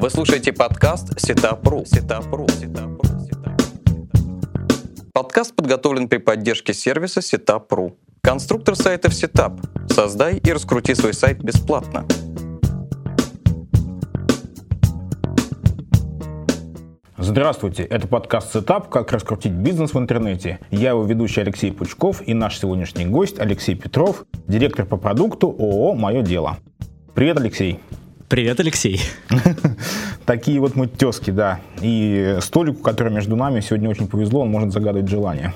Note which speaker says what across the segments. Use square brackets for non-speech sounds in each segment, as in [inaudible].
Speaker 1: Вы слушаете подкаст Setup.ru. Setup.ru. Подкаст подготовлен при поддержке сервиса Setup.ru. Конструктор сайтов Setup. Создай и раскрути свой сайт бесплатно.
Speaker 2: Здравствуйте, это подкаст «Setup. Как раскрутить бизнес в интернете». Я его ведущий Алексей Пучков и наш сегодняшний гость Алексей Петров, директор по продукту ООО «Мое дело». Привет, Алексей.
Speaker 3: Привет, Алексей. [laughs]
Speaker 2: Такие вот мы тески, да. И столику, который между нами, сегодня очень повезло, он может загадывать желание,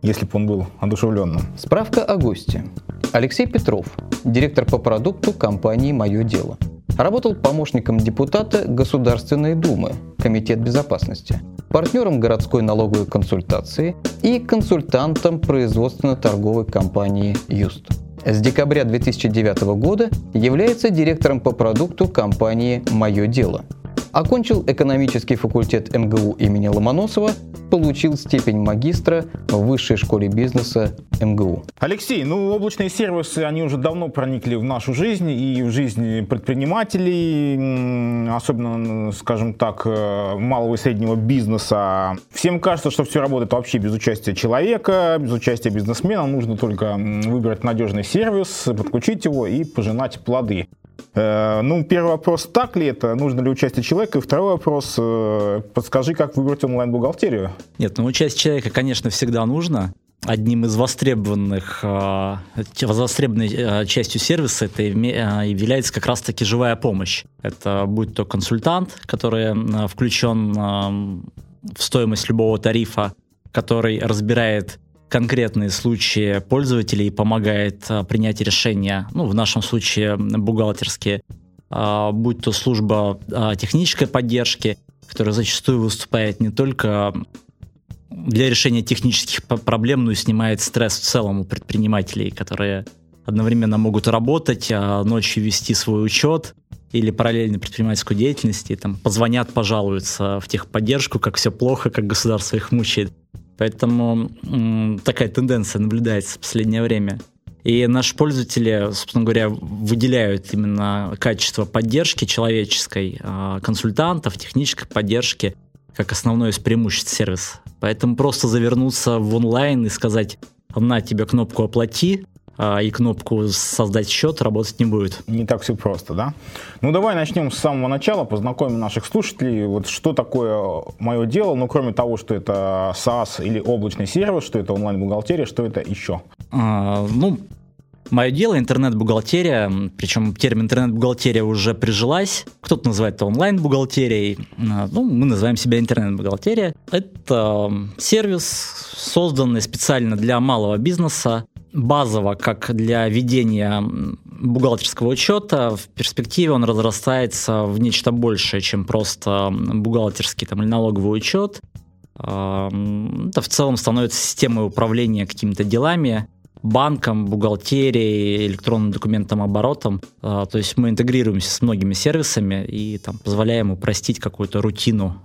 Speaker 2: если бы он был одушевленным.
Speaker 4: Справка о госте. Алексей Петров, директор по продукту компании «Мое дело». Работал помощником депутата Государственной Думы, Комитет безопасности, партнером городской налоговой консультации и консультантом производственно-торговой компании «Юст». С декабря 2009 года является директором по продукту компании «Мое дело». Окончил экономический факультет МГУ имени Ломоносова, получил степень магистра в Высшей школе бизнеса МГУ.
Speaker 2: Алексей, ну облачные сервисы, они уже давно проникли в нашу жизнь и в жизнь предпринимателей, особенно, скажем так, э, малого и среднего бизнеса. Всем кажется, что все работает вообще без участия человека, без участия бизнесмена. Нужно только выбрать надежный сервис, подключить его и пожинать плоды. Э, ну, первый вопрос, так ли это, нужно ли участие человека? И второй вопрос, э, подскажи, как выбрать онлайн-бухгалтерию?
Speaker 3: Нет, ну участие человека, конечно, всегда нужно. Одним из востребованных, э, востребованной частью сервиса это является как раз-таки живая помощь. Это будь то консультант, который включен в стоимость любого тарифа, который разбирает конкретные случаи пользователей помогает а, принять решения, ну, в нашем случае бухгалтерские, а, будь то служба а, технической поддержки, которая зачастую выступает не только для решения технических проблем, но и снимает стресс в целом у предпринимателей, которые одновременно могут работать, а ночью вести свой учет или параллельно предпринимательскую деятельность, и там позвонят, пожалуются в техподдержку, как все плохо, как государство их мучает. Поэтому такая тенденция наблюдается в последнее время. И наши пользователи, собственно говоря, выделяют именно качество поддержки человеческой, а, консультантов, технической поддержки как основное из преимуществ сервиса. Поэтому просто завернуться в онлайн и сказать, на тебе кнопку «Оплати», а, и кнопку «Создать счет» работать не будет.
Speaker 2: Не так все просто, да? Ну, давай начнем с самого начала, познакомим наших слушателей. Вот что такое мое дело, ну, кроме того, что это SaaS или облачный сервис, что это онлайн-бухгалтерия, что это еще?
Speaker 3: А, ну, Мое дело интернет-бухгалтерия, причем термин интернет-бухгалтерия уже прижилась. Кто-то называет это онлайн-бухгалтерией. А, ну, мы называем себя интернет-бухгалтерия. Это сервис, созданный специально для малого бизнеса, базово, как для ведения бухгалтерского учета, в перспективе он разрастается в нечто большее, чем просто бухгалтерский там, или налоговый учет. Это в целом становится системой управления какими-то делами, банком, бухгалтерией, электронным документом оборотом. А, то есть мы интегрируемся с многими сервисами и там, позволяем упростить какую-то рутину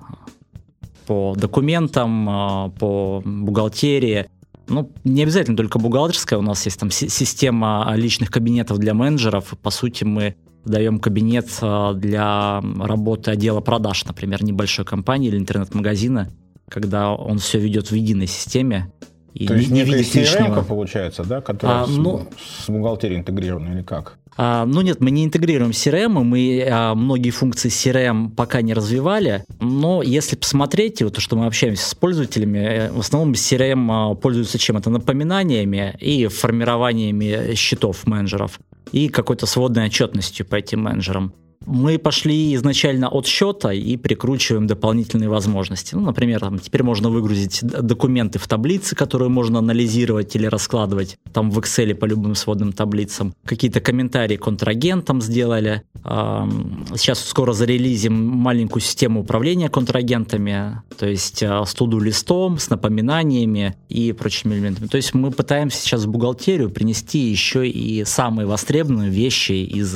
Speaker 3: по документам, а, по бухгалтерии, ну, не обязательно только бухгалтерская, у нас есть там система личных кабинетов для менеджеров. По сути, мы даем кабинет а, для работы отдела продаж, например, небольшой компании или интернет-магазина, когда он все ведет в единой системе.
Speaker 2: И То не, есть не видит лишнего. получается, да, которая а, с, ну, с бухгалтерией интегрирована или как?
Speaker 3: А, ну нет, мы не интегрируем CRM, мы а, многие функции CRM пока не развивали, но если посмотреть, вот то, что мы общаемся с пользователями, э, в основном CRM а, пользуются чем? Это напоминаниями и формированиями счетов менеджеров и какой-то сводной отчетностью по этим менеджерам. Мы пошли изначально от счета и прикручиваем дополнительные возможности. Ну, например, там, теперь можно выгрузить документы в таблицы, которые можно анализировать или раскладывать там в Excel по любым сводным таблицам. Какие-то комментарии контрагентам сделали. Сейчас скоро зарелизим маленькую систему управления контрагентами, то есть а, с туду листом, с напоминаниями и прочими элементами. То есть мы пытаемся сейчас в бухгалтерию принести еще и самые востребованные вещи из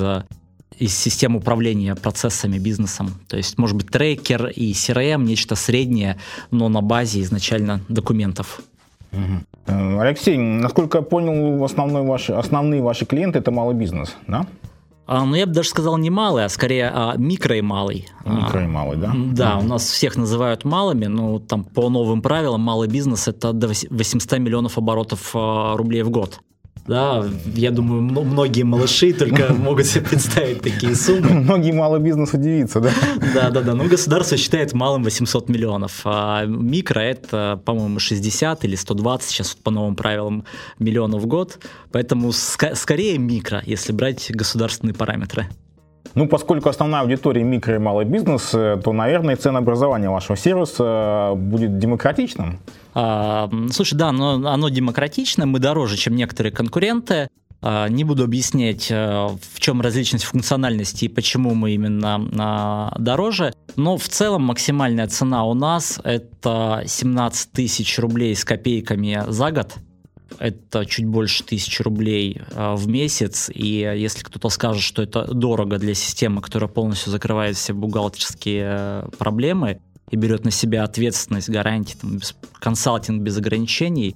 Speaker 3: из систем управления процессами, бизнесом. То есть, может быть, трекер и CRM, нечто среднее, но на базе изначально документов.
Speaker 2: Угу. Алексей, насколько я понял, основной ваши, основные ваши клиенты это малый бизнес, да?
Speaker 3: А, ну, я бы даже сказал не малый, а скорее а, микро и малый.
Speaker 2: Микро и малый, да?
Speaker 3: Да, у нас всех называют малыми, но там по новым правилам малый бизнес это до 800 миллионов оборотов а, рублей в год. Да, я думаю, многие малыши только [laughs] могут себе представить такие суммы. [laughs]
Speaker 2: Многие малый бизнес удивится, да?
Speaker 3: Да, да, да. Но государство считает малым 800 миллионов. А микро это, по-моему, 60 или 120 сейчас по новым правилам миллионов в год. Поэтому ск- скорее микро, если брать государственные параметры.
Speaker 2: Ну, поскольку основная аудитория микро и малый бизнес, э, то, наверное, ценообразование вашего сервиса э, будет демократичным.
Speaker 3: А, слушай, да, но оно демократично, мы дороже, чем некоторые конкуренты. А, не буду объяснять, э, в чем различность функциональности и почему мы именно а, дороже, но в целом максимальная цена у нас это 17 тысяч рублей с копейками за год это чуть больше тысячи рублей а, в месяц, и если кто-то скажет, что это дорого для системы, которая полностью закрывает все бухгалтерские э, проблемы и берет на себя ответственность, гарантии, там, консалтинг без ограничений,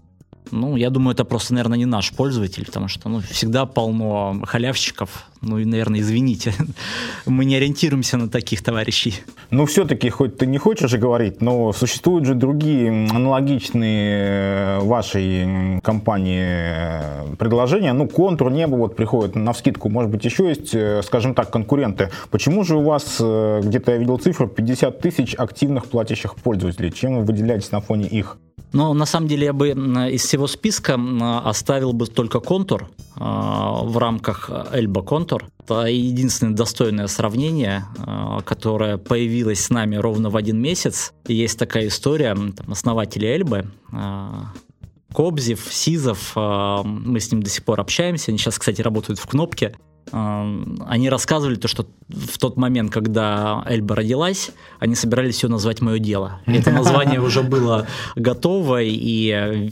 Speaker 3: ну, я думаю, это просто, наверное, не наш пользователь, потому что ну, всегда полно халявщиков. Ну и, наверное, извините, [laughs] мы не ориентируемся на таких товарищей.
Speaker 2: Ну, все-таки, хоть ты не хочешь говорить, но существуют же другие аналогичные э, вашей компании э, предложения. Ну, контур, небо вот приходит на вскидку. Может быть, еще есть, э, скажем так, конкуренты. Почему же у вас, где-то я видел цифру, 50 тысяч активных платящих пользователей? Чем вы выделяетесь на фоне их?
Speaker 3: Но на самом деле я бы из всего списка оставил бы только контур а, в рамках Эльба контур. Это единственное достойное сравнение, а, которое появилось с нами ровно в один месяц. Есть такая история, там, основатели Эльбы, а, Кобзев, Сизов, мы с ним до сих пор общаемся, они сейчас, кстати, работают в Кнопке, они рассказывали то, что в тот момент, когда Эльба родилась, они собирались ее назвать «Мое дело». Это название уже было готово, и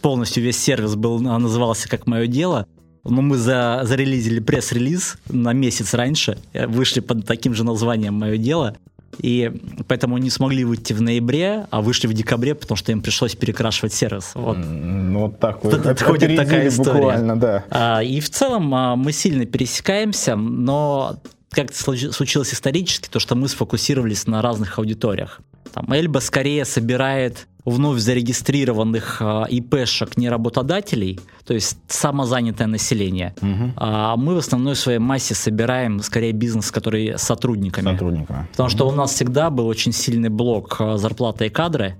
Speaker 3: полностью весь сервис был, назывался как «Мое дело». Но мы за, зарелизили пресс-релиз на месяц раньше, вышли под таким же названием «Мое дело», и поэтому не смогли выйти в ноябре, а вышли в декабре, потому что им пришлось перекрашивать сервис. Вот,
Speaker 2: ну, вот так вот.
Speaker 3: Отходит такая история.
Speaker 2: Буквально, да.
Speaker 3: А, и в целом а, мы сильно пересекаемся, но как случилось исторически, то, что мы сфокусировались на разных аудиториях. Там Эльба скорее собирает вновь зарегистрированных э, ИПшек неработодателей, то есть самозанятое население. Угу. А мы в основной своей массе собираем скорее бизнес, который с сотрудниками.
Speaker 2: Сотрудниками.
Speaker 3: Потому угу. что у нас всегда был очень сильный блок э, зарплаты и кадры,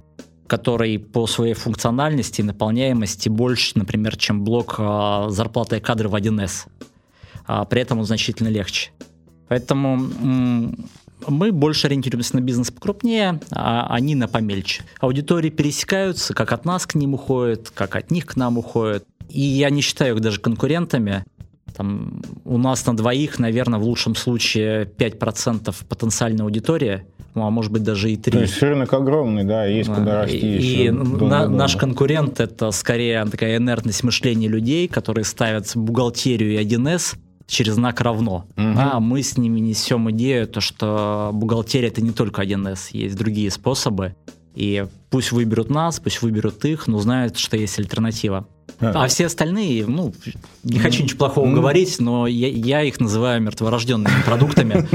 Speaker 3: который по своей функциональности и наполняемости больше, например, чем блок зарплаты и кадры в 1С. А при этом он значительно легче. Поэтому мы больше ориентируемся на бизнес покрупнее, а они на помельче. Аудитории пересекаются, как от нас к ним уходят, как от них к нам уходят. И я не считаю их даже конкурентами. Там, у нас на двоих, наверное, в лучшем случае 5% потенциальной аудитории, ну, а может быть даже и 3. То
Speaker 2: есть рынок огромный, да, есть куда расти
Speaker 3: и. И на, наш конкурент это скорее такая инертность мышления людей, которые ставят бухгалтерию и 1С через знак равно. Угу. А мы с ними несем идею, то, что бухгалтерия это не только 1С, есть другие способы. И пусть выберут нас, пусть выберут их, но знают, что есть альтернатива. А все остальные, ну, не хочу ничего плохого говорить, но я, я их называю мертворожденными [laughs] продуктами.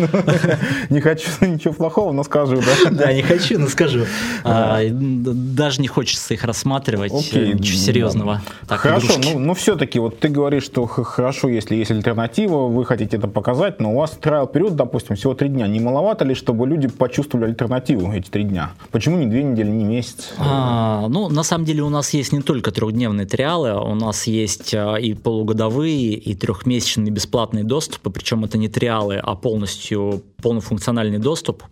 Speaker 2: Не хочу [laughs] ничего плохого, но скажу, да? [laughs]
Speaker 3: Да, не хочу, но скажу. А, даже не хочется их рассматривать, ничего серьезного.
Speaker 2: Хорошо, ну, ну все-таки вот ты говоришь, что хорошо, если есть альтернатива, вы хотите это показать, но у вас трайл период, допустим, всего три дня. Не маловато ли, чтобы люди почувствовали альтернативу эти три дня? Почему не две недели, не месяц?
Speaker 3: А, ну, на самом деле у нас есть не только трехдневные триалы, у нас есть а, и полугодовые, и трехмесячные бесплатные доступы, причем это не триалы, а полностью полнофункциональный доступ.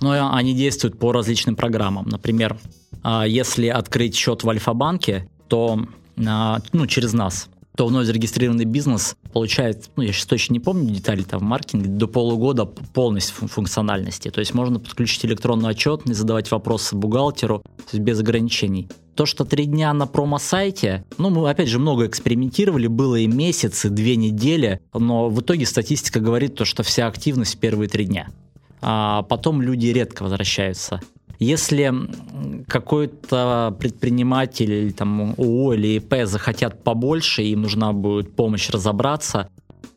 Speaker 3: Но они действуют по различным программам. Например, а, если открыть счет в Альфа-банке, то а, ну, через нас, то вновь зарегистрированный бизнес получает, ну, я сейчас точно не помню детали там в маркетинге, до полугода полностью функциональности. То есть можно подключить электронную отчетность, задавать вопросы бухгалтеру, без ограничений. То, что три дня на промо-сайте, ну, мы, опять же, много экспериментировали, было и месяцы, две недели, но в итоге статистика говорит то, что вся активность первые три дня. А потом люди редко возвращаются. Если какой-то предприниматель или там ООО или ИП захотят побольше, им нужна будет помощь разобраться,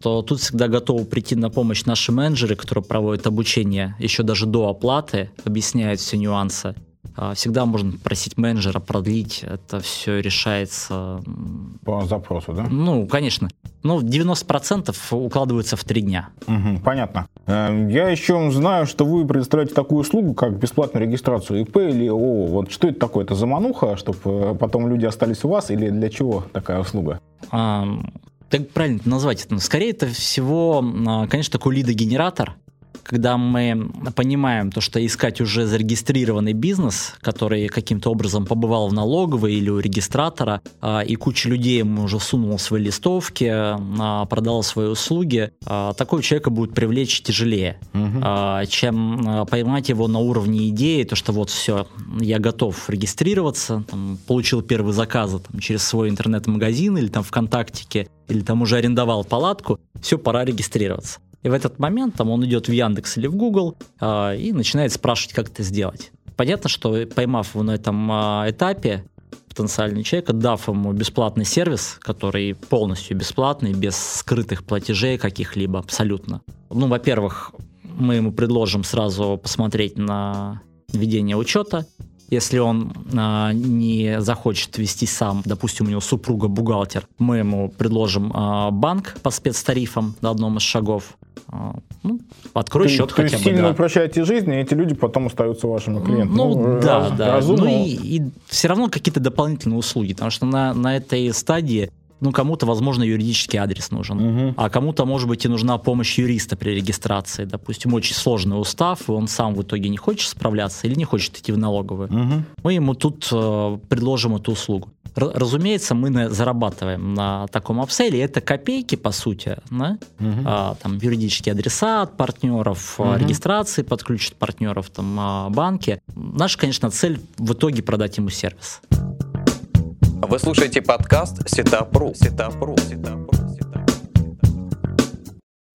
Speaker 3: то тут всегда готовы прийти на помощь наши менеджеры, которые проводят обучение еще даже до оплаты, объясняют все нюансы. А, всегда можно просить менеджера продлить, это все решается...
Speaker 2: По запросу, да?
Speaker 3: Ну, конечно. Ну, 90% укладывается в три дня.
Speaker 2: Угу, понятно. Эм, я еще знаю, что вы предоставляете такую услугу, как бесплатную регистрацию ИП или ООО. Вот что это такое? Это замануха, чтобы э, потом люди остались у вас, или для чего такая услуга?
Speaker 3: А, как правильно назвать это? Скорее, это всего, а, конечно, такой лидогенератор, когда мы понимаем то, что искать уже зарегистрированный бизнес, который каким-то образом побывал в налоговой или у регистратора, а, и куча людей ему уже сунул свои листовки, а, продал свои услуги, а, такого человека будет привлечь тяжелее, угу. чем поймать его на уровне идеи, то, что вот все, я готов регистрироваться, там, получил первые заказы там, через свой интернет-магазин или там ВКонтактике, или там уже арендовал палатку, все, пора регистрироваться. И в этот момент там, он идет в Яндекс или в Google э, и начинает спрашивать, как это сделать. Понятно, что поймав его на этом э, этапе, потенциальный человек, дав ему бесплатный сервис, который полностью бесплатный, без скрытых платежей каких-либо абсолютно. Ну, во-первых, мы ему предложим сразу посмотреть на ведение учета, если он а, не захочет вести сам, допустим, у него супруга бухгалтер, мы ему предложим а, банк по спецтарифам на одном из шагов. А, ну, открой
Speaker 2: то,
Speaker 3: счет
Speaker 2: то
Speaker 3: хотя
Speaker 2: есть
Speaker 3: бы.
Speaker 2: сильно
Speaker 3: да.
Speaker 2: упрощаете жизнь, и эти люди потом остаются вашими клиентами.
Speaker 3: Ну,
Speaker 2: ну
Speaker 3: да,
Speaker 2: раз,
Speaker 3: да.
Speaker 2: Разумно.
Speaker 3: Ну и, и все равно какие-то дополнительные услуги, потому что на, на этой стадии ну, кому-то, возможно, юридический адрес нужен,
Speaker 2: Угу.
Speaker 3: а кому-то, может быть, и нужна помощь юриста при регистрации. Допустим, очень сложный устав, и он сам в итоге не хочет справляться или не хочет идти в налоговую.
Speaker 2: Угу.
Speaker 3: Мы ему тут э, предложим эту услугу. Р- разумеется, мы на- зарабатываем на таком апселе, это копейки, по сути, да?
Speaker 2: Угу.
Speaker 3: А, там юридические адреса от партнеров,
Speaker 2: Мгм.
Speaker 3: регистрации подключат партнеров, там а, банки. Наша, конечно, цель в итоге продать ему сервис.
Speaker 1: Вы слушаете подкаст Setup.ru. Setup.ru. Setup.ru.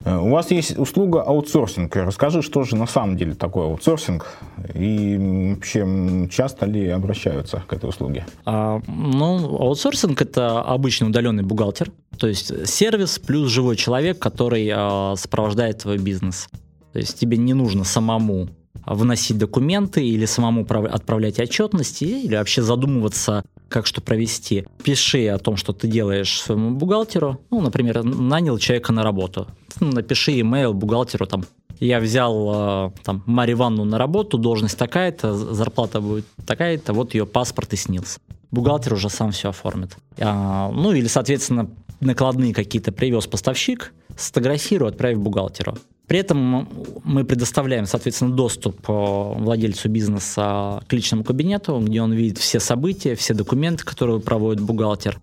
Speaker 2: Э, У вас есть услуга аутсорсинг. Расскажи, что же на самом деле такое аутсорсинг и вообще часто ли обращаются к этой услуге?
Speaker 3: А, ну, аутсорсинг это обычный удаленный бухгалтер, то есть сервис плюс живой человек, который а, сопровождает твой бизнес. То есть тебе не нужно самому вносить документы или самому прав- отправлять отчетности или вообще задумываться, как что провести. Пиши о том, что ты делаешь своему бухгалтеру. Ну, например, нанял человека на работу. Ну, напиши имейл бухгалтеру там. Я взял э, там Марию Ивановну на работу, должность такая-то, зарплата будет такая-то, вот ее паспорт и снился. Бухгалтер уже сам все оформит. А, ну или, соответственно, накладные какие-то привез поставщик, сфотографирую, отправив бухгалтеру. При этом мы предоставляем, соответственно, доступ э, владельцу бизнеса к личному кабинету, где он видит все события, все документы, которые проводит бухгалтер.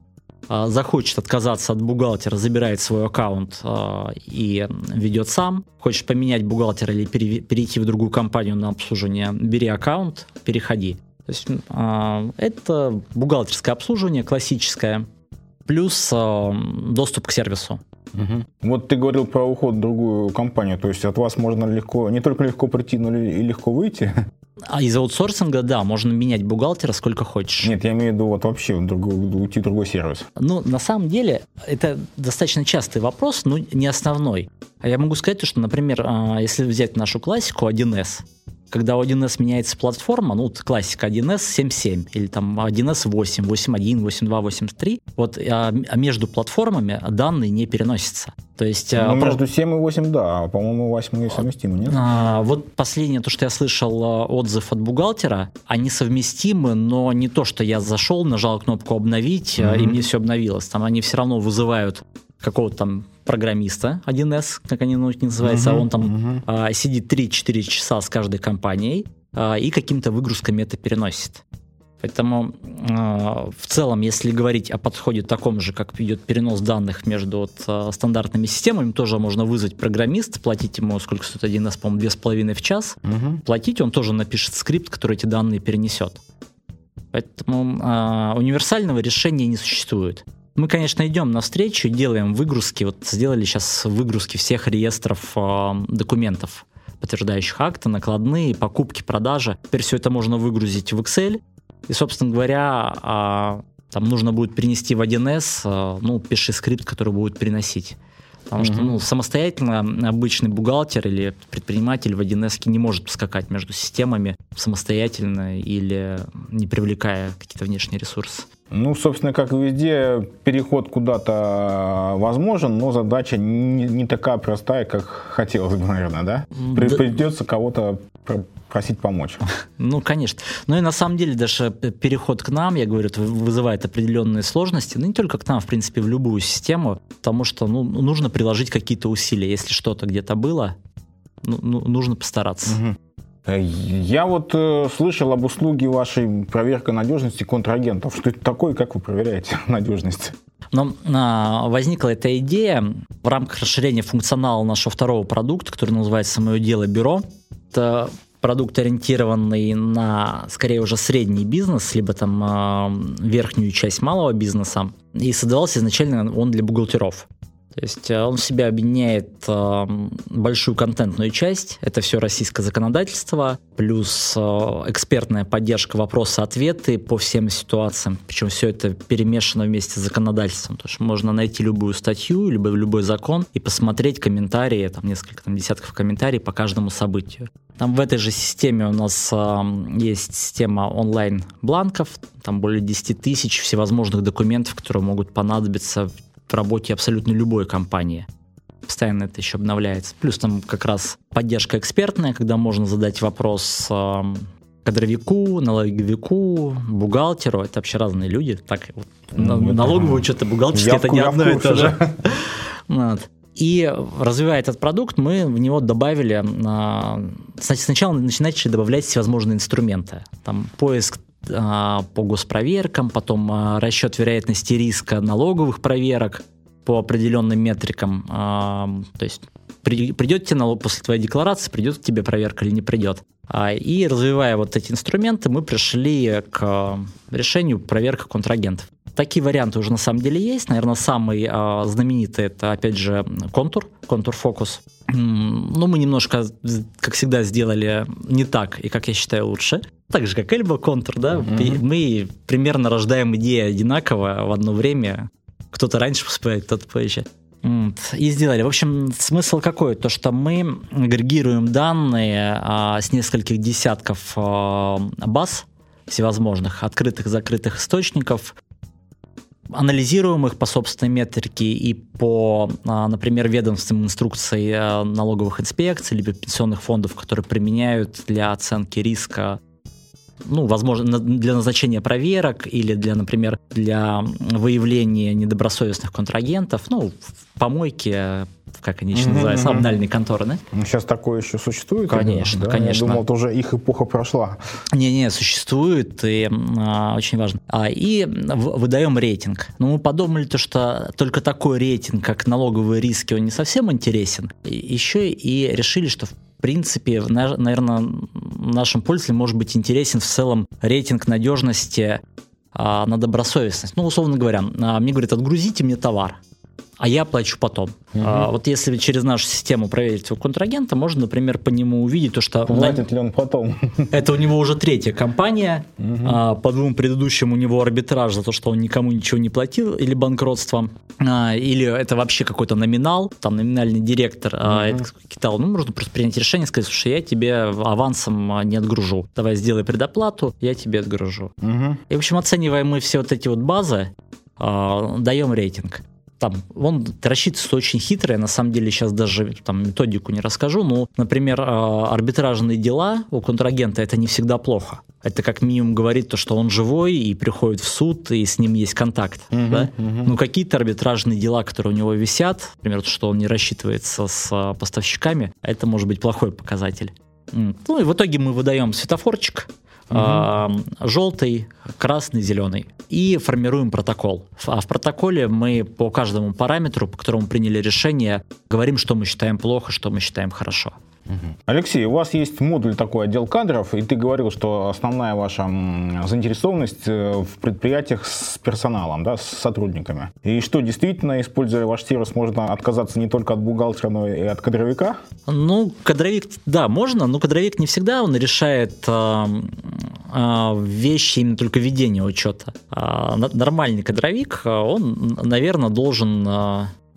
Speaker 3: А, Захочет отказаться от бухгалтера, забирает свой аккаунт э, и ведет сам. Хочешь поменять бухгалтера или пере- перейти в другую компанию на обслуживание, бери аккаунт, переходи. То есть это бухгалтерское обслуживание классическое, плюс доступ к сервису.
Speaker 2: Вот ты говорил про уход в другую компанию, то есть от вас можно легко, не только легко прийти, но и легко выйти.
Speaker 3: А из аутсорсинга, да, можно менять бухгалтера сколько хочешь.
Speaker 2: Нет, я имею в виду вот вообще в другой, уйти в другой сервис.
Speaker 3: Ну, на самом деле, это достаточно частый вопрос, но не основной. А я могу сказать, то, что, например, а, если взять нашу классику 1С, когда у 1С меняется платформа, ну, вот классика 1С 7.7 или там 1С 8, 8.1, 8.2, 8.3, вот а, а между платформами данные не переносятся. То есть... а,
Speaker 2: Ну,
Speaker 3: про-
Speaker 2: между 7 и 8, да, а, по-моему, 8 совместимы, нет?
Speaker 3: А, вот последнее, то, что я слышал а, отзыв от бухгалтера, они совместимы, но не то, что я зашел, нажал кнопку обновить, а, и мне все обновилось. Там они все равно вызывают какого-то там программиста 1С, как они называются, а
Speaker 2: Мгм,
Speaker 3: он там а, сидит 3-4 часа с каждой компанией а, и какими-то выгрузками это переносит. Поэтому а, в целом, если говорить о подходе таком же, как идет перенос данных между вот, а, стандартными системами, тоже можно вызвать программиста, платить ему сколько стоит 1С, по-моему, 2,5 в час,
Speaker 2: Мгм.
Speaker 3: платить, он тоже напишет скрипт, который эти данные перенесет. Поэтому а, универсального решения не существует. Мы, конечно, идем навстречу, делаем выгрузки. Вот сделали сейчас выгрузки всех реестров а, документов, подтверждающих акты, накладные, покупки, продажи. Теперь все это можно выгрузить в Excel. И, собственно говоря, а, там нужно будет перенести в 1С, а, ну, пиши скрипт, который будет переносить. Потому что ну, самостоятельно обычный бухгалтер или предприниматель в 1С не может поскакать между системами самостоятельно или не привлекая какие-то внешние ресурсы.
Speaker 2: Ну, собственно, как и везде, переход куда-то возможен, но задача не, не такая простая, как хотелось бы, наверное, да? При, да. Придется кого-то просить помочь. [laughs]
Speaker 3: Ну, конечно. Ну и на самом деле даже переход к нам, я говорю, вызывает определенные сложности, ну не только к нам, в принципе, в любую систему, потому что ну, нужно приложить какие-то усилия. Если что-то где-то было, ну, ну, нужно постараться. Угу.
Speaker 2: Я вот э, слышал об услуге вашей проверка надежности контрагентов. Что это такое, как вы проверяете [laughs] надежность?
Speaker 3: Но а, возникла эта идея в рамках расширения функционала нашего второго продукта, который называется «Мое дело бюро». Это продукт, ориентированный на, скорее, уже средний бизнес, либо там э, верхнюю часть малого бизнеса. И создавался изначально он для бухгалтеров. То есть э, он в себя объединяет э, большую контентную часть, это все российское законодательство, плюс э, экспертная поддержка, вопросы-ответы по всем ситуациям, причем все это перемешано вместе с законодательством, то есть можно найти любую статью, либо любой закон и посмотреть комментарии, там несколько там, десятков комментариев по каждому событию. Там в этой же системе у нас э, есть система онлайн-бланков, там более 10 тысяч всевозможных документов, которые могут понадобиться в работе абсолютно любой компании. Постоянно это еще обновляется. Плюс там как раз поддержка экспертная, когда можно задать вопрос э, кадровику, налоговику, бухгалтеру. Это вообще разные люди. Так, вот, ну, налоговый учет и бухгалтерский это не одно и то же. [laughs] Вот. И развивая этот продукт, мы в него добавили, сначала начали добавлять всевозможные инструменты. Там поиск а, по госпроверкам, потом а, расчет вероятности риска налоговых проверок по определенным метрикам. А, то есть придет тебе налог после твоей декларации, придет к тебе проверка или не придет. И развивая вот эти инструменты, мы пришли к решению проверка контрагентов. Такие варианты уже на самом деле есть. Наверное, самый знаменитый это, опять же, контур, контур-фокус. Ну, мы немножко, как всегда, сделали не так, и, как я считаю, лучше так же, как Эльба Контур, да, mm-hmm. мы примерно рождаем идеи одинаково в одно время. Кто-то раньше успевает, кто-то позже. И сделали. В общем, смысл какой? То, что мы агрегируем данные а, с нескольких десятков а, баз всевозможных, открытых, закрытых источников, анализируем их по собственной метрике и по, а, например, ведомственным инструкции а, налоговых инспекций либо пенсионных фондов, которые применяют для оценки риска ну, возможно, для назначения проверок или для, например, для выявления недобросовестных контрагентов, ну, в помойке, как они еще mm-hmm, называются, обнальные конторы, да?
Speaker 2: Сейчас такое еще существует?
Speaker 3: Конечно, да? конечно.
Speaker 2: Я думал, это уже их эпоха прошла.
Speaker 3: Не-не, существует, и а, очень важно. А, и выдаем рейтинг. Но мы подумали, то, что только такой рейтинг, как налоговые риски, он не совсем интересен. Еще и решили, что в принципе, наверное, нашим пользователям может быть интересен в целом рейтинг надежности а, на добросовестность. Ну, условно говоря, а, мне говорят, отгрузите мне товар а я плачу потом. Угу. А, вот если через нашу систему проверить у контрагента, можно, например, по нему увидеть то, что...
Speaker 2: Платит на... ли он потом? [laughs]
Speaker 3: Это у него уже третья компания. Угу. А, по двум предыдущим у него арбитраж за то, что он никому ничего не платил, или банкротство, а, или это вообще какой-то номинал, там номинальный директор угу. а, это китал. Ну, можно просто принять решение, сказать, слушай, я тебе авансом не отгружу. Давай сделай предоплату, я тебе отгружу. Угу. И, в общем, оцениваем мы все вот эти вот базы, а, даем рейтинг там, он рассчитывается очень хитро, я на самом деле сейчас даже там методику не расскажу, но, например, а, арбитражные дела у контрагента это не всегда плохо. Это как минимум говорит то, что он живой и приходит в суд, и с ним есть контакт. Uh-huh, да? uh-huh. Ну, какие-то арбитражные дела, которые у него висят, например, то, что он не рассчитывается с а, поставщиками, это может быть плохой показатель. Ну и в итоге мы выдаем светофорчик, угу. желтый, красный, зеленый. И формируем протокол. А в протоколе мы по каждому параметру, по которому приняли решение, говорим, что мы считаем плохо, что мы считаем хорошо.
Speaker 2: Алексей, у вас есть модуль такой отдел кадров, и ты говорил, что основная ваша заинтересованность э, в предприятиях с персоналом, да, с сотрудниками. И что, действительно, используя ваш сервис, можно отказаться не только от бухгалтера, но и от кадровика?
Speaker 3: Ну, кадровик, да, можно, но кадровик не всегда он решает э, э, вещи именно только ведения учета. Э, нормальный кадровик, он, наверное, должен...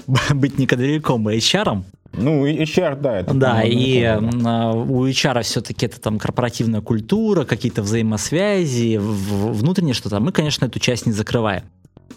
Speaker 3: [laughs] Быть некадревиком и HR.
Speaker 2: Ну, HR, да. Это,
Speaker 3: Да, и э, у HR все-таки это там корпоративная культура, какие-то взаимосвязи, внутреннее что-то. Мы, конечно, эту часть не закрываем.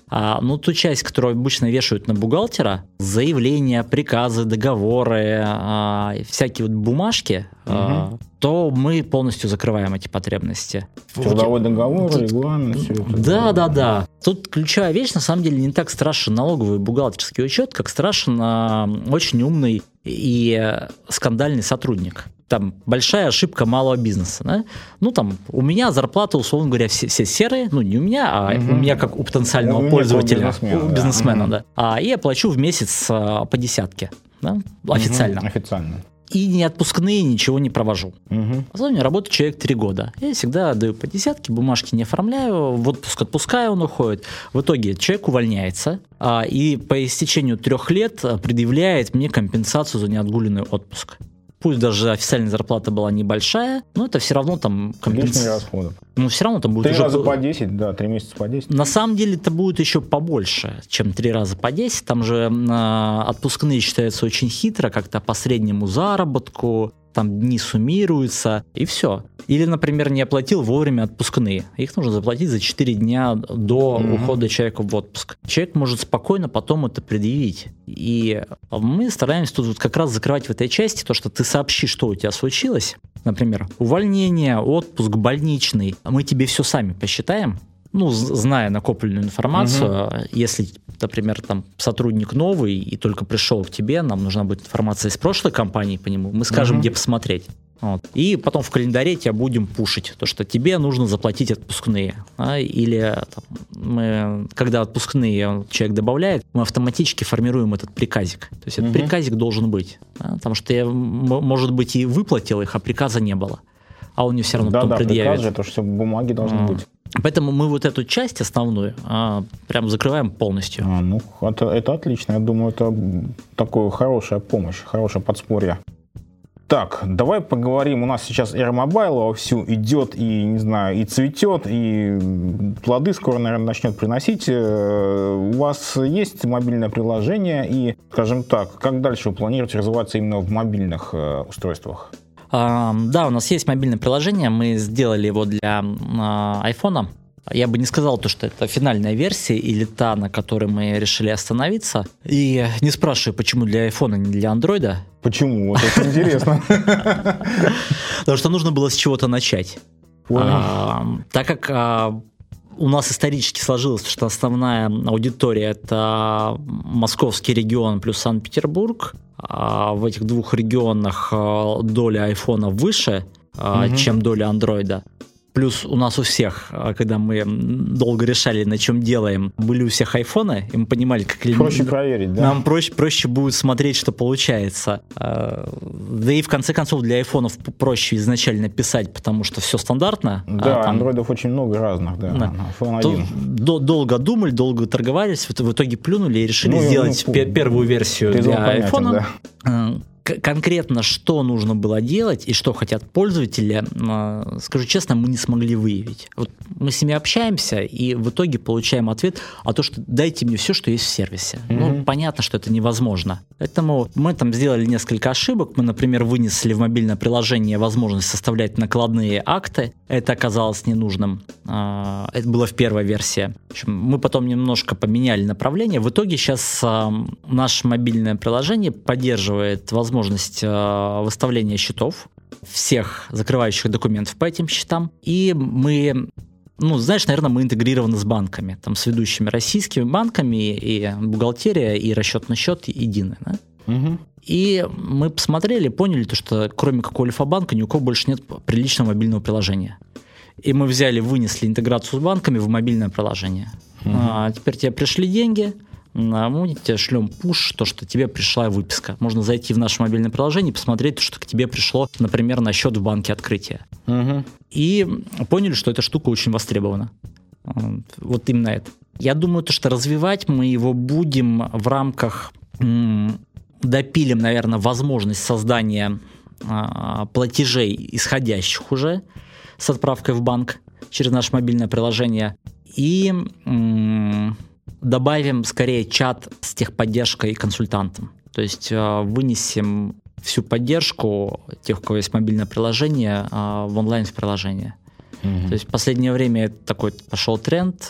Speaker 3: А, ну, ту часть, которую обычно вешают на бухгалтера, заявления, приказы, договоры, а, всякие вот бумажки, а, то мы полностью закрываем эти потребности.
Speaker 2: Трудовой договор,
Speaker 3: Тут-
Speaker 2: регламент, все это.
Speaker 3: Да, да, да. Тут ключевая вещь, на самом деле, не так страшен налоговый бухгалтерский учет, как страшен а, очень умный и э, скандальный сотрудник. Там большая ошибка малого бизнеса. Да? Ну, там, у меня зарплата, условно говоря, все, все серые, ну, не у меня, а у меня как у потенциального
Speaker 2: У
Speaker 3: пользователя,
Speaker 2: бизнесмена,
Speaker 3: у
Speaker 2: да.
Speaker 3: бизнесмена,
Speaker 2: Мгм.
Speaker 3: да. А я плачу в месяц а, по десятке, да, официально.
Speaker 2: Мгм, Официально.
Speaker 3: И не отпускные ничего не провожу.
Speaker 2: Мгм.
Speaker 3: А у меня работает человек три года. Я всегда даю по десятке, бумажки не оформляю, в отпуск отпускаю, он уходит. В итоге человек увольняется, а, и по истечению трех лет предъявляет мне компенсацию за неотгуленный отпуск. Пусть даже официальная зарплата была небольшая, но это все равно там
Speaker 2: Лишние
Speaker 3: компенсация.
Speaker 2: расходы.
Speaker 3: Ну, все равно там будет
Speaker 2: Три
Speaker 3: уже...
Speaker 2: раза по 10, да, три месяца по 10.
Speaker 3: На самом деле это будет еще побольше, чем три раза по 10. Там же а, отпускные считаются очень хитро, как-то по среднему заработку, там дни суммируются, и все. Или, например, не оплатил вовремя отпускные. Их нужно заплатить за 4 дня до
Speaker 2: Мгм.
Speaker 3: ухода человека в отпуск. Человек может спокойно потом это предъявить. И мы стараемся тут вот как раз закрывать в этой части то, что ты сообщишь, что у тебя случилось. Например, увольнение, отпуск, больничный. Мы тебе все сами посчитаем, ну, зная накопленную информацию, если, например, там сотрудник новый и только пришел к тебе, нам нужна будет информация из прошлой компании по нему, мы скажем,
Speaker 2: Мгм.
Speaker 3: где посмотреть. Вот. И потом в календаре тебя будем пушить, то что тебе нужно заплатить отпускные. а, или там, мы, когда отпускные человек добавляет, мы автоматически формируем этот приказик. То есть этот
Speaker 2: Мгм.
Speaker 3: приказик должен быть. да, потому что я, может быть, и выплатил их, а приказа не было. А он мне все равно
Speaker 2: Да,
Speaker 3: потом
Speaker 2: да,
Speaker 3: предъявит.
Speaker 2: же, это все бумаги должны
Speaker 3: А.
Speaker 2: быть.
Speaker 3: Поэтому мы вот эту часть основную а, прям закрываем полностью.
Speaker 2: А, ну, это, это отлично. Я думаю, это такая хорошая помощь, хорошее подспорье. Так, давай поговорим. У нас сейчас Air Mobile вовсю идет и, не знаю, и цветет, и плоды скоро, наверное, начнет приносить. Э, У вас есть мобильное приложение, и, скажем так, как дальше вы планируете развиваться именно в мобильных э, устройствах?
Speaker 3: А, да, у нас есть мобильное приложение, мы сделали его для а, айфона. Я бы не сказал то, что это финальная версия или та, на которой мы решили остановиться. И не спрашивай, почему для айфона, не для андроида.
Speaker 2: Почему? Вот это [laughs] интересно.
Speaker 3: Потому что нужно было с чего-то начать. А, так как а, у нас исторически сложилось, что основная аудитория это московский регион плюс Санкт-Петербург, а в этих двух регионах а, доля айфона выше,
Speaker 2: Мгм.
Speaker 3: чем доля андроида. Плюс у нас у всех, а, когда мы долго решали, на чем делаем, были у всех айфоны, и мы понимали, как ли-
Speaker 2: Проще проверить, да?
Speaker 3: нам проще, проще будет смотреть, что получается. А, Да и в конце концов для айфонов проще изначально писать, потому что все стандартно. а
Speaker 2: Да,
Speaker 3: там
Speaker 2: андроидов очень много разных, да.
Speaker 3: Да.
Speaker 2: iPhone
Speaker 3: то-
Speaker 2: 1.
Speaker 3: до- долго думали, долго торговались, в в итоге плюнули и решили
Speaker 2: Ну,
Speaker 3: сделать
Speaker 2: ну,
Speaker 3: пе- первую версию для
Speaker 2: понятен,
Speaker 3: айфона.
Speaker 2: да.
Speaker 3: Конкретно, что нужно было делать и что хотят пользователи, э, скажу честно, мы не смогли выявить. Вот мы с ними общаемся и в итоге получаем ответ о том, что дайте мне все, что есть в сервисе. Ну,
Speaker 2: Мгм.
Speaker 3: понятно, что это невозможно. Поэтому мы там сделали несколько ошибок. Мы, например, вынесли в мобильное приложение возможность составлять накладные акты. Это оказалось ненужным. А, Это было в первой версии. Мы потом немножко поменяли направление. В итоге сейчас наше мобильное приложение поддерживает возможность а, выставления счетов всех закрывающих документов по этим счетам. И мы ну, знаешь, наверное, мы интегрированы с банками, там, с ведущими российскими банками, и бухгалтерия, и расчетный счет едины. Да?
Speaker 2: Мгм.
Speaker 3: И мы посмотрели, поняли, то, что кроме как у Альфа-банка ни у кого больше нет приличного мобильного приложения. И мы взяли, вынесли интеграцию с банками в мобильное приложение. А, теперь тебе пришли деньги, мы тебе шлем пуш, то, что тебе пришла выписка. Можно зайти в наше мобильное приложение и посмотреть, то, что к тебе пришло, например, на счет в банке открытия.
Speaker 2: Мгм.
Speaker 3: И поняли, что эта штука очень востребована. А, Вот именно это. Я думаю, то, что развивать мы его будем в рамках допилим, наверное, возможность создания а, платежей исходящих уже с отправкой в банк через наше мобильное приложение. И добавим скорее чат с техподдержкой и консультантом. То есть э, вынесем всю поддержку тех, у кого есть мобильное приложение, э, в онлайн-приложение. Mm-hmm. То есть в последнее время такой пошел тренд.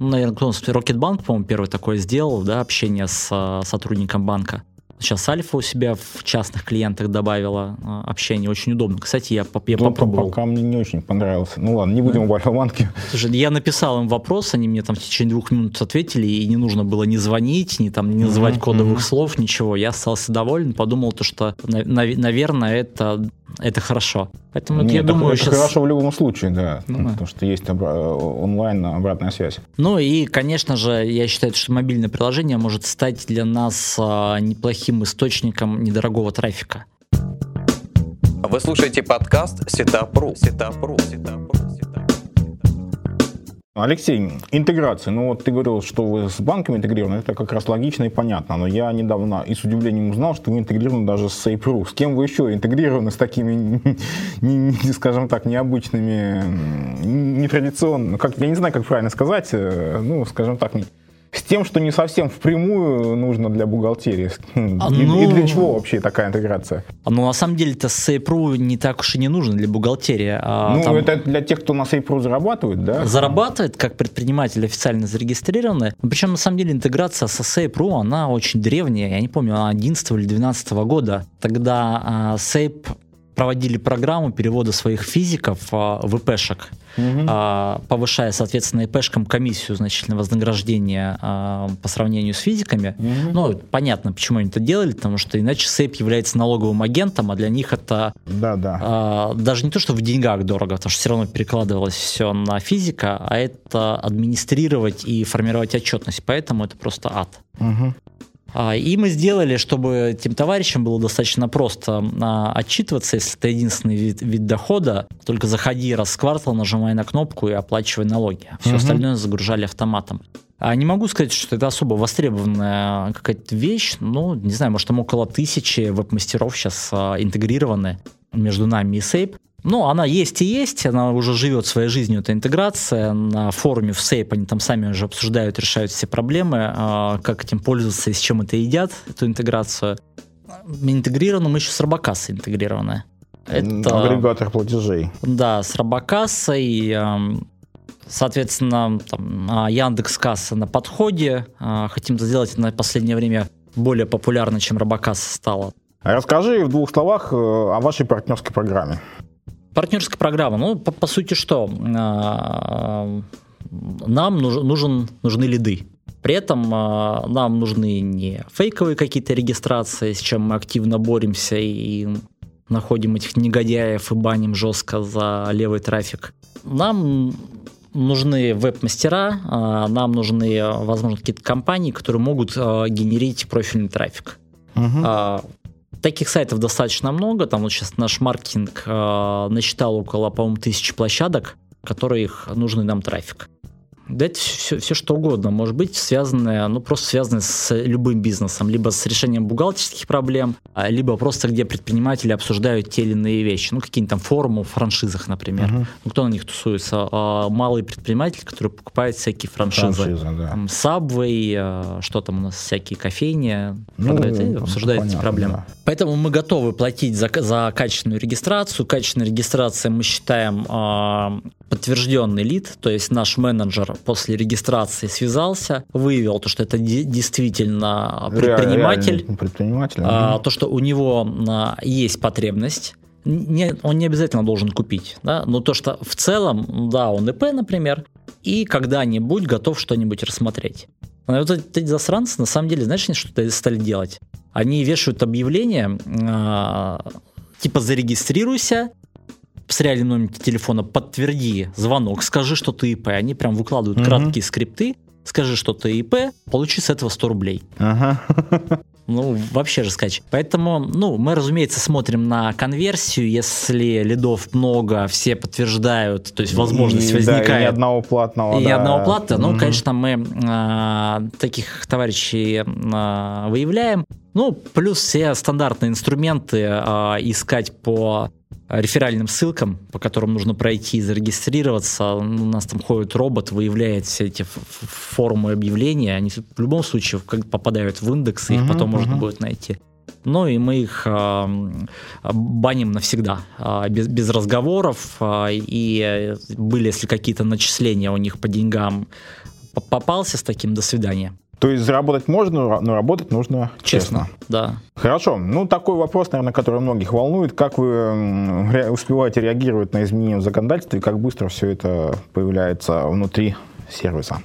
Speaker 3: Наверное, кто Рокетбанк, по-моему, первый такой сделал, да, общение с сотрудником банка. Сейчас Альфа у себя в частных клиентах добавила а, общение. Очень удобно. Кстати, я, я
Speaker 2: ну,
Speaker 3: попробовал.
Speaker 2: Пока мне не очень понравился. Ну ладно, не будем да. в Альфа-банке.
Speaker 3: Слушай, я написал им вопрос, они мне там в течение двух минут ответили, и не нужно было ни звонить, ни там не называть mm-hmm. кодовых mm-hmm. слов, ничего. Я остался доволен, подумал, то, что, наверное, это это хорошо. Поэтому
Speaker 2: Нет,
Speaker 3: я
Speaker 2: это,
Speaker 3: думаю,
Speaker 2: это
Speaker 3: сейчас...
Speaker 2: хорошо в любом случае, да, ну, потому что есть обра- онлайн обратная связь.
Speaker 3: Ну и, конечно же, я считаю, что мобильное приложение может стать для нас а, неплохим источником недорогого трафика.
Speaker 1: Вы слушаете подкаст Сетапру. Сетапру. Сетапру.
Speaker 2: Алексей, интеграция. Ну вот ты говорил, что вы с банками интегрированы, это как раз логично и понятно, но я недавно и с удивлением узнал, что вы интегрированы даже с SapeRu. С кем вы еще интегрированы с такими, [laughs] скажем так, необычными, нетрадиционными, как, я не знаю, как правильно сказать, э, ну, скажем так, с тем, что не совсем впрямую нужно для бухгалтерии. А и, ну, и для чего вообще такая интеграция?
Speaker 3: Ну, на самом деле, это SAPRU не так уж и не нужно для бухгалтерии.
Speaker 2: А ну, там... это для тех, кто на SAPRU зарабатывает, да?
Speaker 3: Зарабатывает, как предприниматель официально зарегистрированы. Причем, на самом деле, интеграция со SAPRU, она очень древняя. Я не помню, она 11 или 12 года. Тогда а, SAP проводили программу перевода своих физиков а, в ИПшек, угу. повышая, соответственно, ИПшкам комиссию значительное вознаграждение а, по сравнению с физиками. Угу. Ну, понятно, почему они это делали, потому что иначе СЭП является налоговым агентом, а для них это
Speaker 2: да, да.
Speaker 3: даже не то, что в деньгах дорого, потому что все равно перекладывалось все на физика, а это администрировать и формировать отчетность, поэтому это просто ад.
Speaker 2: Угу.
Speaker 3: А, и мы сделали, чтобы тем товарищам было достаточно просто а, отчитываться, если это единственный вид, вид дохода, только заходи раз в квартал, нажимай на кнопку и оплачивай налоги. Все угу. остальное загружали автоматом. А не могу сказать, что это особо востребованная какая-то вещь, ну, не знаю, может, там около тысячи веб-мастеров сейчас интегрированы между нами и Сейп. Ну, она есть и есть, она уже живет своей жизнью, эта интеграция. На форуме в Sape они там сами уже обсуждают, решают все проблемы, а, как этим пользоваться и с чем это едят, эту интеграцию. Интегрировано мы еще с Робокассой интегрированы.
Speaker 2: Это, Агрегатор платежей.
Speaker 3: Да, с Робокассой, соответственно, там, Яндекс Касса на подходе. А, хотим сделать на последнее время более популярно, чем Робокасса стала.
Speaker 2: Расскажи в двух словах э, о вашей партнерской программе.
Speaker 3: Партнерская программа, ну, по, по сути, что? А, нам нужен, нужны лиды. При этом а, нам нужны не фейковые какие-то регистрации, с чем мы активно боремся и находим этих негодяев и баним жестко за левый трафик. Нам нужны веб-мастера, а, нам нужны, возможно, какие-то компании, которые могут генерить профильный трафик.
Speaker 2: Угу.
Speaker 3: Таких сайтов достаточно много. Там вот сейчас наш маркетинг э, насчитал около, по-моему, тысячи площадок, которых нужный нам трафик. Да это все, все что угодно, может быть связанное, ну просто связанное с любым бизнесом, либо с решением бухгалтерских проблем, а, либо просто где предприниматели обсуждают те или иные вещи, ну какие-нибудь там форумы в франшизах, например. Uh-huh. Ну кто на них тусуется? А, малые предприниматели, которые покупают всякие франшизы. Франшиза, да. Там Subway, а, что там у нас, всякие кофейни, ну, продают, обсуждают понятно, эти проблемы. Да. Поэтому мы готовы платить за, за качественную регистрацию. Качественная регистрация мы считаем подтвержденный лид, то есть наш менеджер после регистрации связался, выявил то, что это действительно предприниматель,
Speaker 2: предприниматель
Speaker 3: а, то, что у него а, есть потребность, не, он не обязательно должен купить, да, но то, что в целом, да, он ИП, например, и когда-нибудь готов что-нибудь рассмотреть. Но вот эти засранцы, на самом деле, знаешь, что стали делать? Они вешают объявление, э, типа зарегистрируйся, с реальным номером телефона, подтверди звонок, скажи, что ты ИП. Они прям выкладывают угу. краткие скрипты, скажи, что ты ИП, получи с этого 100 рублей.
Speaker 2: Ага.
Speaker 3: Ну, вообще же скач. Поэтому, ну, мы, разумеется, смотрим на конверсию. Если лидов много, все подтверждают, то есть возможность и, возникает. Да, и
Speaker 2: ни одного платного.
Speaker 3: И да. одного плата. Ну, угу. конечно, мы а, таких товарищей а, выявляем. Ну, плюс все стандартные инструменты а, искать по реферальным ссылкам, по которым нужно пройти и зарегистрироваться. У нас там ходит робот, выявляет все эти формы объявления. Они в любом случае попадают в индекс, и их потом можно будет найти. Ну и мы их э, баним навсегда, э, без, без разговоров. Э, и были, если какие-то начисления у них по деньгам попался с таким, до свидания.
Speaker 2: То есть заработать можно, но работать нужно честно.
Speaker 3: честно. Да.
Speaker 2: Хорошо. Ну, такой вопрос, наверное, который многих волнует. Как вы успеваете реагировать на изменения в законодательстве, как быстро все это появляется внутри сервиса?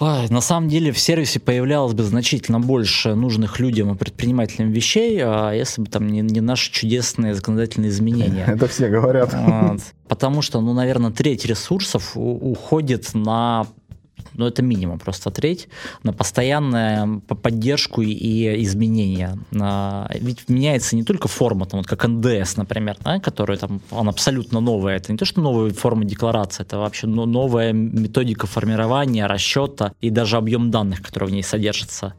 Speaker 3: Ой, на самом деле в сервисе появлялось бы значительно больше нужных людям и предпринимателям вещей, а если бы там не, не наши чудесные законодательные изменения. [laughs]
Speaker 2: Это все говорят. Вот.
Speaker 3: Потому что, ну, наверное, треть ресурсов уходит на ну это минимум просто треть, на постоянную поддержку и изменения. Ведь меняется не только форма, там, вот как НДС, например, да, который там, он абсолютно новый. Это не то, что новая форма декларации, это вообще новая методика формирования, расчета и даже объем данных, которые в ней содержатся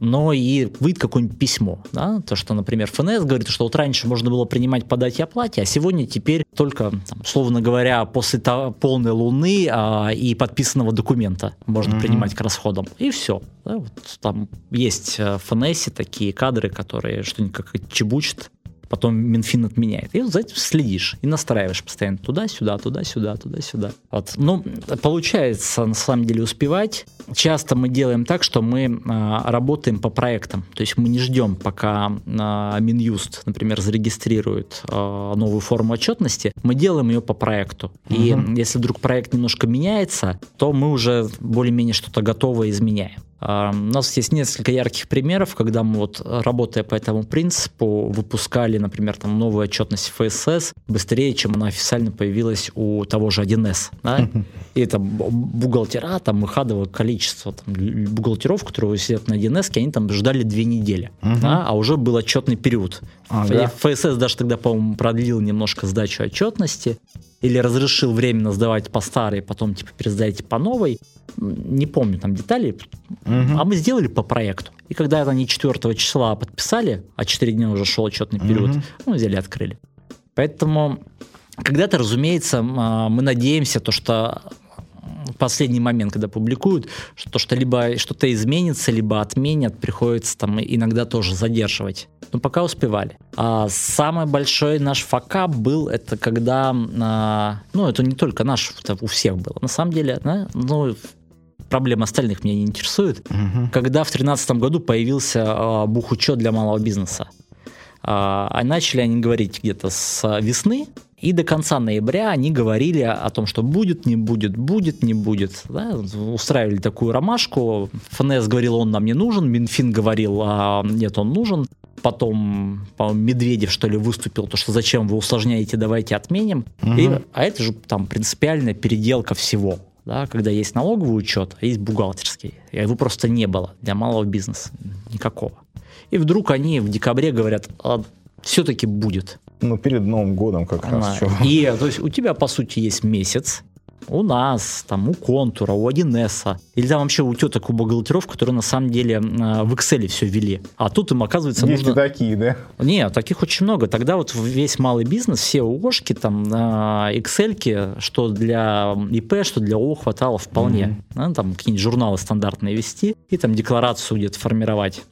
Speaker 3: но и выйдет какое-нибудь письмо. Да? То, что, например, ФНС говорит, что вот раньше можно было принимать по дате оплате, а сегодня теперь только, там, условно говоря, после того, полной луны а, и подписанного документа можно mm-hmm. принимать к расходам. И все. Да? Вот там есть в ФНСе такие кадры, которые что-нибудь как чебучат потом Минфин отменяет. И вот за этим следишь и настраиваешь постоянно туда-сюда, туда-сюда, туда-сюда. Вот. Ну, получается, на самом деле, успевать. Часто мы делаем так, что мы э, работаем по проектам. То есть мы не ждем, пока э, Минюст, например, зарегистрирует э, новую форму отчетности. Мы делаем ее по проекту. Угу. И если вдруг проект немножко меняется, то мы уже более-менее что-то готовое изменяем. У нас есть несколько ярких примеров, когда мы вот, работая по этому принципу, выпускали, например, там новую отчетность ФСС быстрее, чем она официально появилась у того же 1С. Да? И там бухгалтера, там выхадовое количество там, бухгалтеров, которые сидят на 1С, они там ждали две недели, да? а уже был отчетный период. Ага. ФСС даже тогда, по-моему, продлил немножко сдачу отчетности или разрешил временно сдавать по старой, потом типа пересдайте по новой. Не помню там деталей. Угу. А мы сделали по проекту. И когда это они 4 числа подписали, а 4 дня уже шел отчетный период, угу. ну, взяли и открыли. Поэтому когда-то, разумеется, а, мы надеемся, то, что последний момент, когда публикуют, что, что либо что-то изменится, либо отменят, приходится там иногда тоже задерживать. Но пока успевали. А самый большой наш факап был, это когда, а, ну, это не только наш, это у всех было. На самом деле, да, ну, проблема остальных меня не интересует. Угу. Когда в 2013 году появился а, бухучет для малого бизнеса. А, а начали они говорить где-то с весны, и до конца ноября они говорили о том, что будет, не будет, будет, не будет. Да? Устраивали такую ромашку. ФНС говорил, он нам не нужен. Минфин говорил, а нет, он нужен. Потом, по Медведев, что ли, выступил, то, что зачем вы усложняете, давайте отменим. Угу. И, а это же там принципиальная переделка всего. Да, когда есть налоговый учет, а есть бухгалтерский. И его просто не было для малого бизнеса. Никакого. И вдруг они в декабре говорят, а все-таки будет.
Speaker 2: Ну, перед Новым годом как а, раз.
Speaker 3: И, то есть, у тебя, по сути, есть месяц, у нас, там, у контура, у 1С, или там вообще у теток, у бухгалтеров, которые на самом деле в Excel все вели. А тут им, оказывается,
Speaker 2: Есть
Speaker 3: нужно...
Speaker 2: такие, да?
Speaker 3: Нет, таких очень много. Тогда вот весь малый бизнес, все ООшки, там, Excel, что для ИП, что для ООО хватало вполне. Mm-hmm. там какие-нибудь журналы стандартные вести и там декларацию где-то формировать.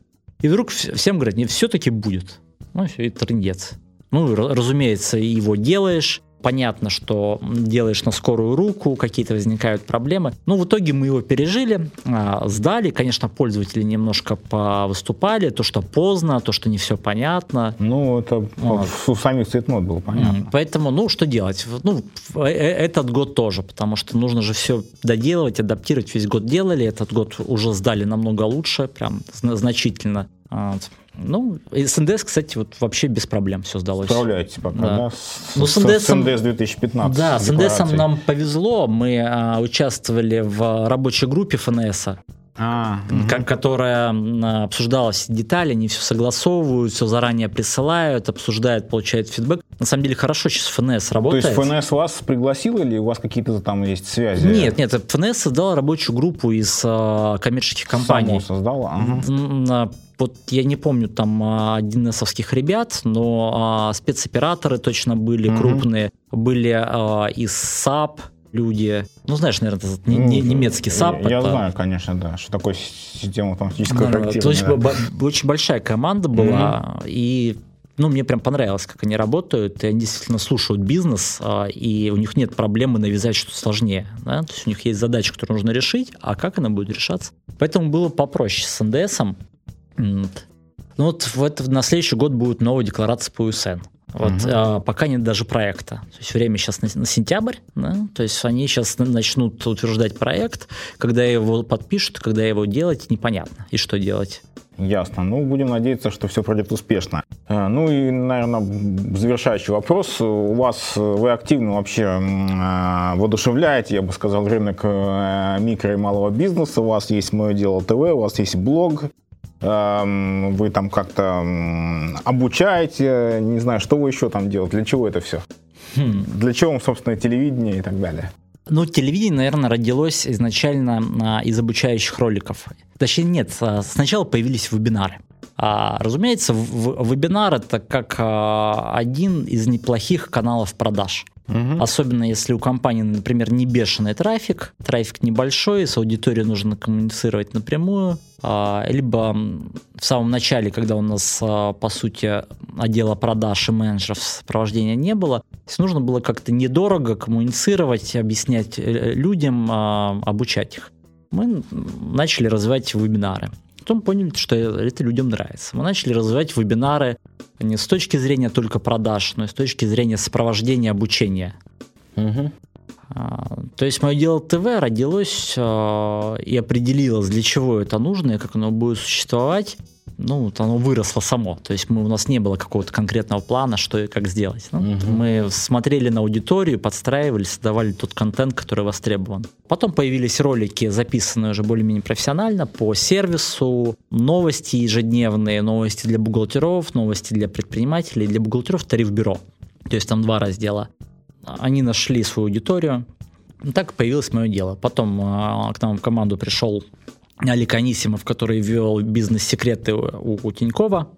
Speaker 3: И вдруг всем говорят, не, все-таки будет. Ну, все, и трындец. Ну, разумеется, его делаешь, понятно, что делаешь на скорую руку, какие-то возникают проблемы. Но в итоге мы его пережили, а, сдали. Конечно, пользователи немножко повыступали, то, что поздно, то, что не все понятно.
Speaker 2: Ну, это вот. у самих цветнот было понятно.
Speaker 3: Поэтому, ну, что делать? Ну, э, э, этот год тоже, потому что нужно же все доделывать, адаптировать. Весь год делали, этот год уже сдали намного лучше, прям значительно. Вот. Ну, с НДС, кстати, вот вообще без проблем все сдалось.
Speaker 2: Справляетесь пока, да? да?
Speaker 3: С, ну, с, НДС, с НДС 2015. Да, с НДС нам повезло. Мы а, участвовали в рабочей группе ФНС. А, угу. которая обсуждала все детали, они все согласовывают, все заранее присылают, обсуждают, получают feedback. На самом деле хорошо сейчас ФНС работает.
Speaker 2: То есть ФНС вас пригласил или у вас какие-то там есть связи?
Speaker 3: Нет, нет, ФНС создала рабочую группу из э, коммерческих компаний.
Speaker 2: Само создала?
Speaker 3: Ага вот я не помню там а, ребят, но а, спецоператоры точно были угу. крупные, были а, из SAP, люди. Ну, знаешь, наверное, это не, не, немецкий SAP.
Speaker 2: Я
Speaker 3: это...
Speaker 2: знаю, конечно, да, что такое система автоматического
Speaker 3: да, То есть да. очень большая команда была, mm и ну, мне прям понравилось, как они работают, и они действительно слушают бизнес, а, и у них нет проблемы навязать что-то сложнее. Да? То есть у них есть задача, которую нужно решить, а как она будет решаться? Поэтому было попроще с НДСом. Ну вот в это, на следующий год будет новая декларация по УСН. Вот угу. а, пока нет даже проекта. То есть время сейчас на, на сентябрь, да? то есть они сейчас начнут утверждать проект, когда его подпишут, когда его делать, непонятно, и что делать.
Speaker 2: Ясно. Ну, будем надеяться, что все пройдет успешно. Э, ну и, наверное, завершающий вопрос. У вас, вы активно вообще э, воодушевляете, я бы сказал, рынок э, микро и малого бизнеса. У вас есть «Мое дело ТВ», у вас есть блог, вы там как-то обучаете, не знаю, что вы еще там делаете, для чего это все? Хм. Для чего вам, собственно, телевидение и так далее?
Speaker 3: Ну, телевидение, наверное, родилось изначально а, из обучающих роликов. Точнее, нет, сначала появились вебинары. А, разумеется, в, вебинар это как а, один из неплохих каналов продаж. Угу. Особенно если у компании, например, не бешеный трафик, трафик небольшой, с аудиторией нужно коммуницировать напрямую, либо в самом начале, когда у нас, а, по сути, отдела продаж и менеджеров сопровождения не было, нужно было как-то недорого коммуницировать, объяснять э, людям, а, обучать их. Мы начали развивать вебинары. Потом поняли, что это людям нравится. Мы начали развивать вебинары не с точки зрения только продаж, но и с точки зрения сопровождения обучения. Угу. То есть мое дело ТВ родилось а, и определилось, для чего это нужно и как оно будет существовать ну, вот оно выросло само. То есть мы, у нас не было какого-то конкретного плана, что и как сделать. Ну, угу. Мы смотрели на аудиторию, подстраивались, создавали тот контент, который востребован. Потом появились ролики, записанные уже более-менее профессионально по сервису, новости ежедневные, новости для бухгалтеров, новости для предпринимателей, для бухгалтеров тариф-бюро. То есть там два раздела. Они нашли свою аудиторию, так появилось мое дело. Потом э, к нам в команду пришел Алик Анисимов, который вел бизнес-секреты у, у Тинькова,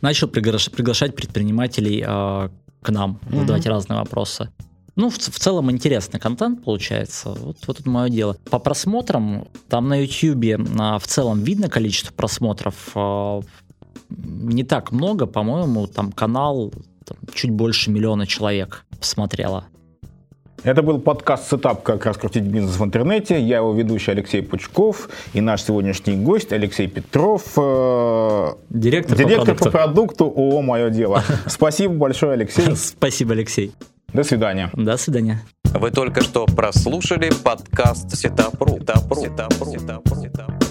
Speaker 3: начал приглашать, приглашать предпринимателей э, к нам, mm-hmm. задавать разные вопросы. Ну, в, в целом интересный контент получается. Вот, вот это мое дело. По просмотрам, там на YouTube а, в целом видно количество просмотров. А, не так много, по-моему, там канал там, чуть больше миллиона человек посмотрело.
Speaker 2: Это был подкаст «Setup. Как раскрутить бизнес в интернете». Я его ведущий Алексей Пучков и наш сегодняшний гость Алексей Петров,
Speaker 3: э, директор,
Speaker 2: директор по, продукту. по продукту ООО «Мое дело». [laughs] Спасибо большое, Алексей. [laughs]
Speaker 3: Спасибо, Алексей.
Speaker 2: До свидания.
Speaker 3: До свидания.
Speaker 1: Вы только что прослушали подкаст Setup.ru. Setup.ru. Setup.ru. Setup.ru. Setup.ru.